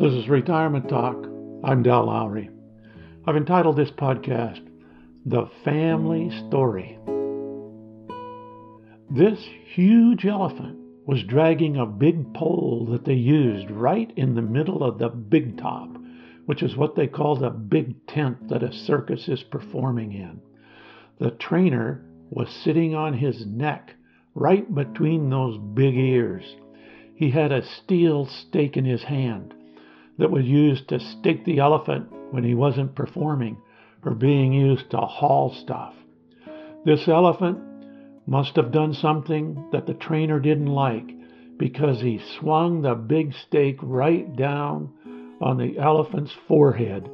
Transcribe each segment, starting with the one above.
This is Retirement Talk. I'm Del Lowry. I've entitled this podcast The Family Story. This huge elephant was dragging a big pole that they used right in the middle of the big top, which is what they call the big tent that a circus is performing in. The trainer was sitting on his neck, right between those big ears. He had a steel stake in his hand that was used to stake the elephant when he wasn't performing or being used to haul stuff. This elephant must have done something that the trainer didn't like because he swung the big stake right down on the elephant's forehead,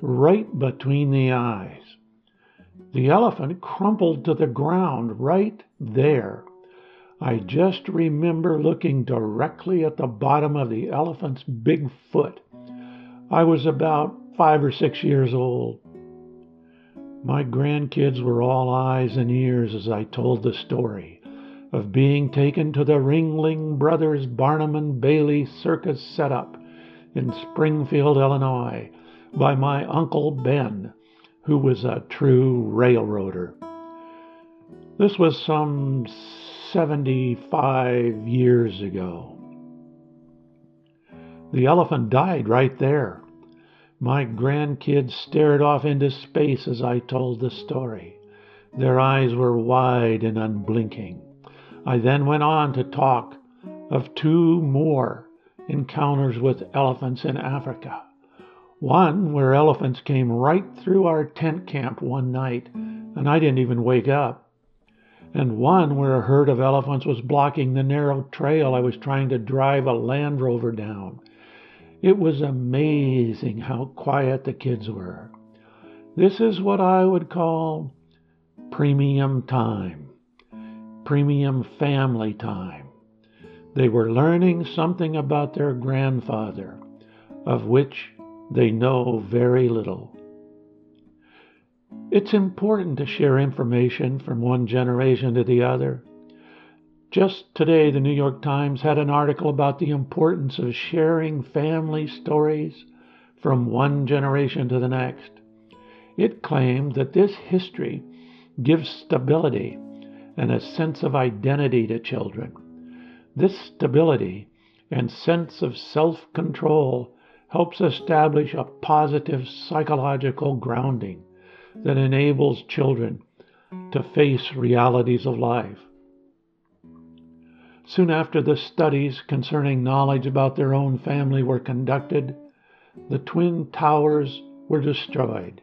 right between the eyes. The elephant crumpled to the ground right there. I just remember looking directly at the bottom of the elephant's big foot. I was about five or six years old. My grandkids were all eyes and ears as I told the story of being taken to the Ringling Brothers Barnum and Bailey circus setup in Springfield, Illinois, by my Uncle Ben who was a true railroader. This was some 75 years ago. The elephant died right there. My grandkids stared off into space as I told the story. Their eyes were wide and unblinking. I then went on to talk of two more encounters with elephants in Africa. One where elephants came right through our tent camp one night, and I didn't even wake up. And one where a herd of elephants was blocking the narrow trail I was trying to drive a Land Rover down. It was amazing how quiet the kids were. This is what I would call premium time, premium family time. They were learning something about their grandfather, of which they know very little. It's important to share information from one generation to the other. Just today, the New York Times had an article about the importance of sharing family stories from one generation to the next. It claimed that this history gives stability and a sense of identity to children. This stability and sense of self control helps establish a positive psychological grounding that enables children to face realities of life. Soon after the studies concerning knowledge about their own family were conducted, the Twin Towers were destroyed.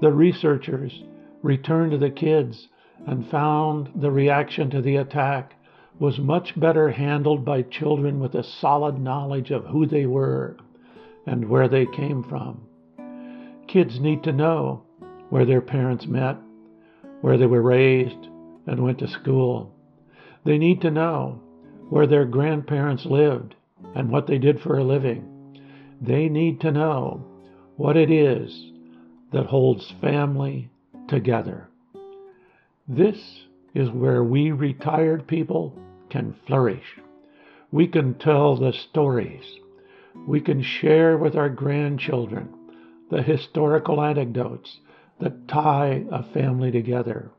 The researchers returned to the kids and found the reaction to the attack was much better handled by children with a solid knowledge of who they were and where they came from. Kids need to know where their parents met, where they were raised, and went to school. They need to know where their grandparents lived and what they did for a living. They need to know what it is that holds family together. This is where we retired people can flourish. We can tell the stories we can share with our grandchildren the historical anecdotes that tie a family together.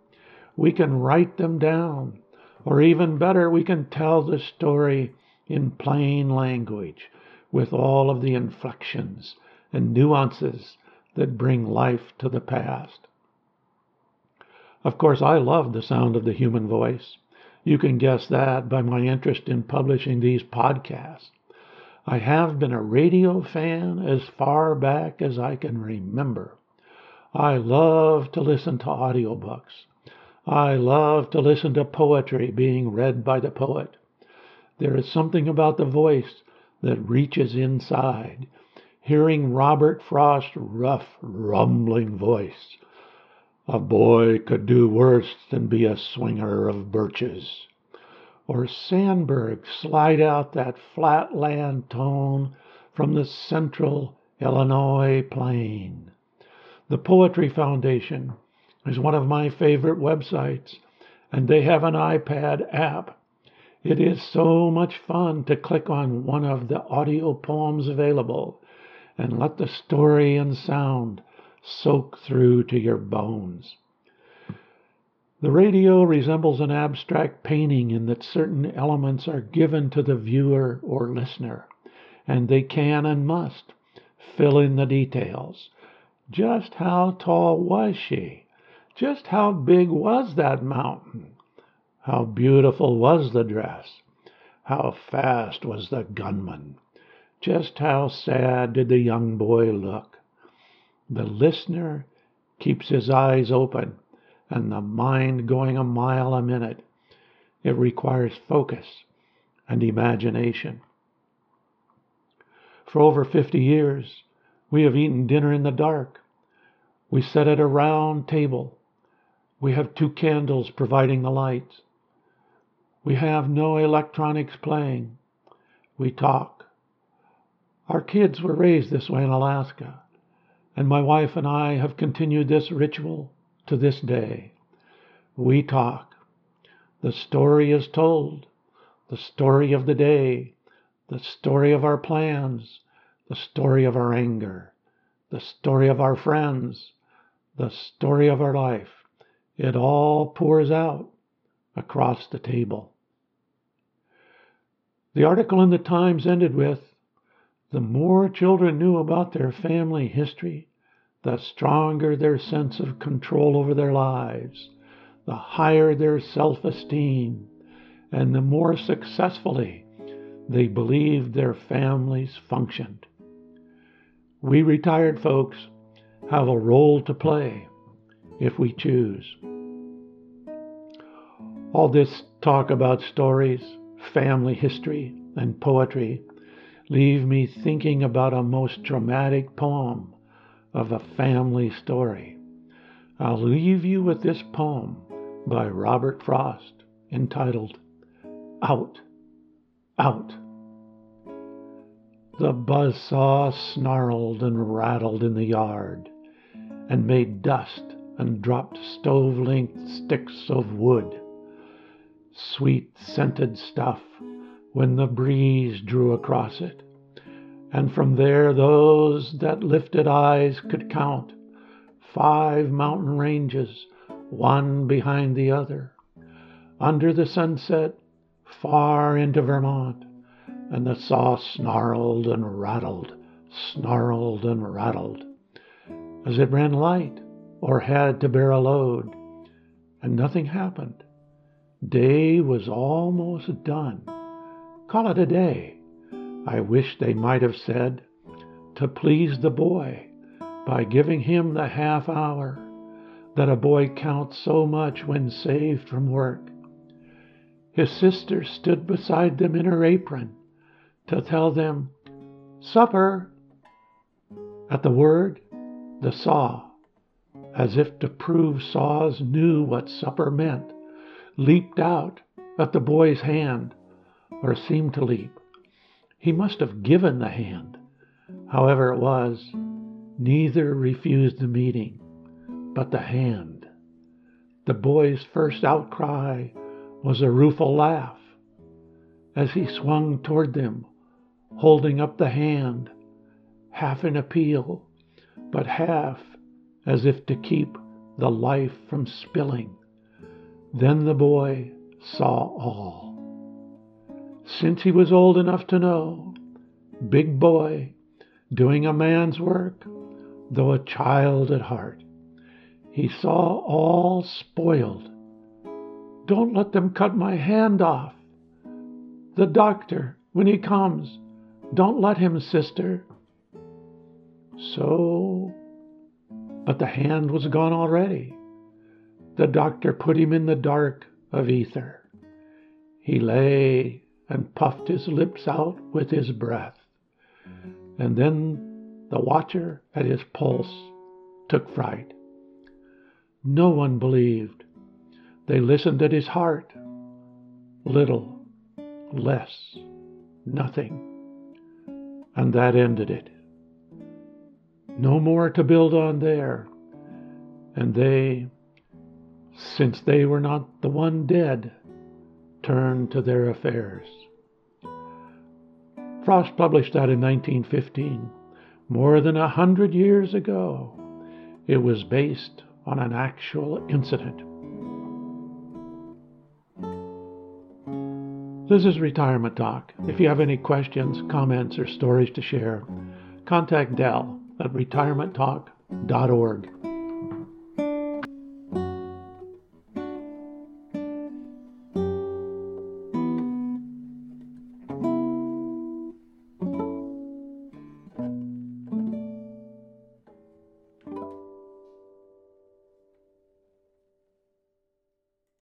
We can write them down, or even better, we can tell the story in plain language with all of the inflections and nuances that bring life to the past. Of course, I love the sound of the human voice. You can guess that by my interest in publishing these podcasts. I have been a radio fan as far back as I can remember. I love to listen to audiobooks. I love to listen to poetry being read by the poet. There is something about the voice that reaches inside. Hearing Robert Frost's rough, rumbling voice. A boy could do worse than be a swinger of birches or Sandburg slide out that flatland tone from the central Illinois plain. The Poetry Foundation is one of my favorite websites, and they have an iPad app. It is so much fun to click on one of the audio poems available and let the story and sound soak through to your bones. The radio resembles an abstract painting in that certain elements are given to the viewer or listener, and they can and must fill in the details. Just how tall was she? Just how big was that mountain? How beautiful was the dress? How fast was the gunman? Just how sad did the young boy look? The listener keeps his eyes open and the mind going a mile a minute. It requires focus and imagination. For over 50 years, we have eaten dinner in the dark. We sit at a round table. We have two candles providing the light. We have no electronics playing. We talk. Our kids were raised this way in Alaska, and my wife and I have continued this ritual to this day. We talk. The story is told. The story of the day. The story of our plans. The story of our anger. The story of our friends. The story of our life. It all pours out across the table. The article in the Times ended with The more children knew about their family history, the stronger their sense of control over their lives, the higher their self esteem, and the more successfully they believed their families functioned. We retired folks have a role to play if we choose. All this talk about stories, family history, and poetry leave me thinking about a most dramatic poem of a family story. I'll leave you with this poem by Robert Frost entitled Out, Out. The buzzsaw snarled and rattled in the yard and made dust and dropped stove length sticks of wood. Sweet scented stuff when the breeze drew across it. And from there those that lifted eyes could count. Five mountain ranges, one behind the other, under the sunset, far into Vermont, and the saw snarled and rattled, snarled and rattled, as it ran light or had to bear a load, and nothing happened. Day was almost done. Call it a day I wish they might have said, to please the boy, by giving him the half hour that a boy counts so much when saved from work. His sister stood beside them in her apron to tell them, Supper! At the word, the saw, as if to prove saws knew what supper meant, leaped out at the boy's hand, or seemed to leap. He must have given the hand. However it was, neither refused the meeting, but the hand. The boy's first outcry was a rueful laugh as he swung toward them, holding up the hand, half in appeal, but half as if to keep the life from spilling. Then the boy saw all since he was old enough to know. Big boy, doing a man's work, though a child at heart. He saw all spoiled. Don't let them cut my hand off. The doctor, when he comes, don't let him, sister. So, but the hand was gone already. The doctor put him in the dark of ether. He lay and puffed his lips out with his breath. And then the watcher at his pulse took fright. No one believed. They listened at his heart. Little, less, nothing. And that ended it. No more to build on there. And they, since they were not the one dead, turned to their affairs. Frost published that in 1915, more than a hundred years ago. It was based on an actual incident. This is Retirement Talk. If you have any questions, comments, or stories to share, contact Dell at retirementtalk.org.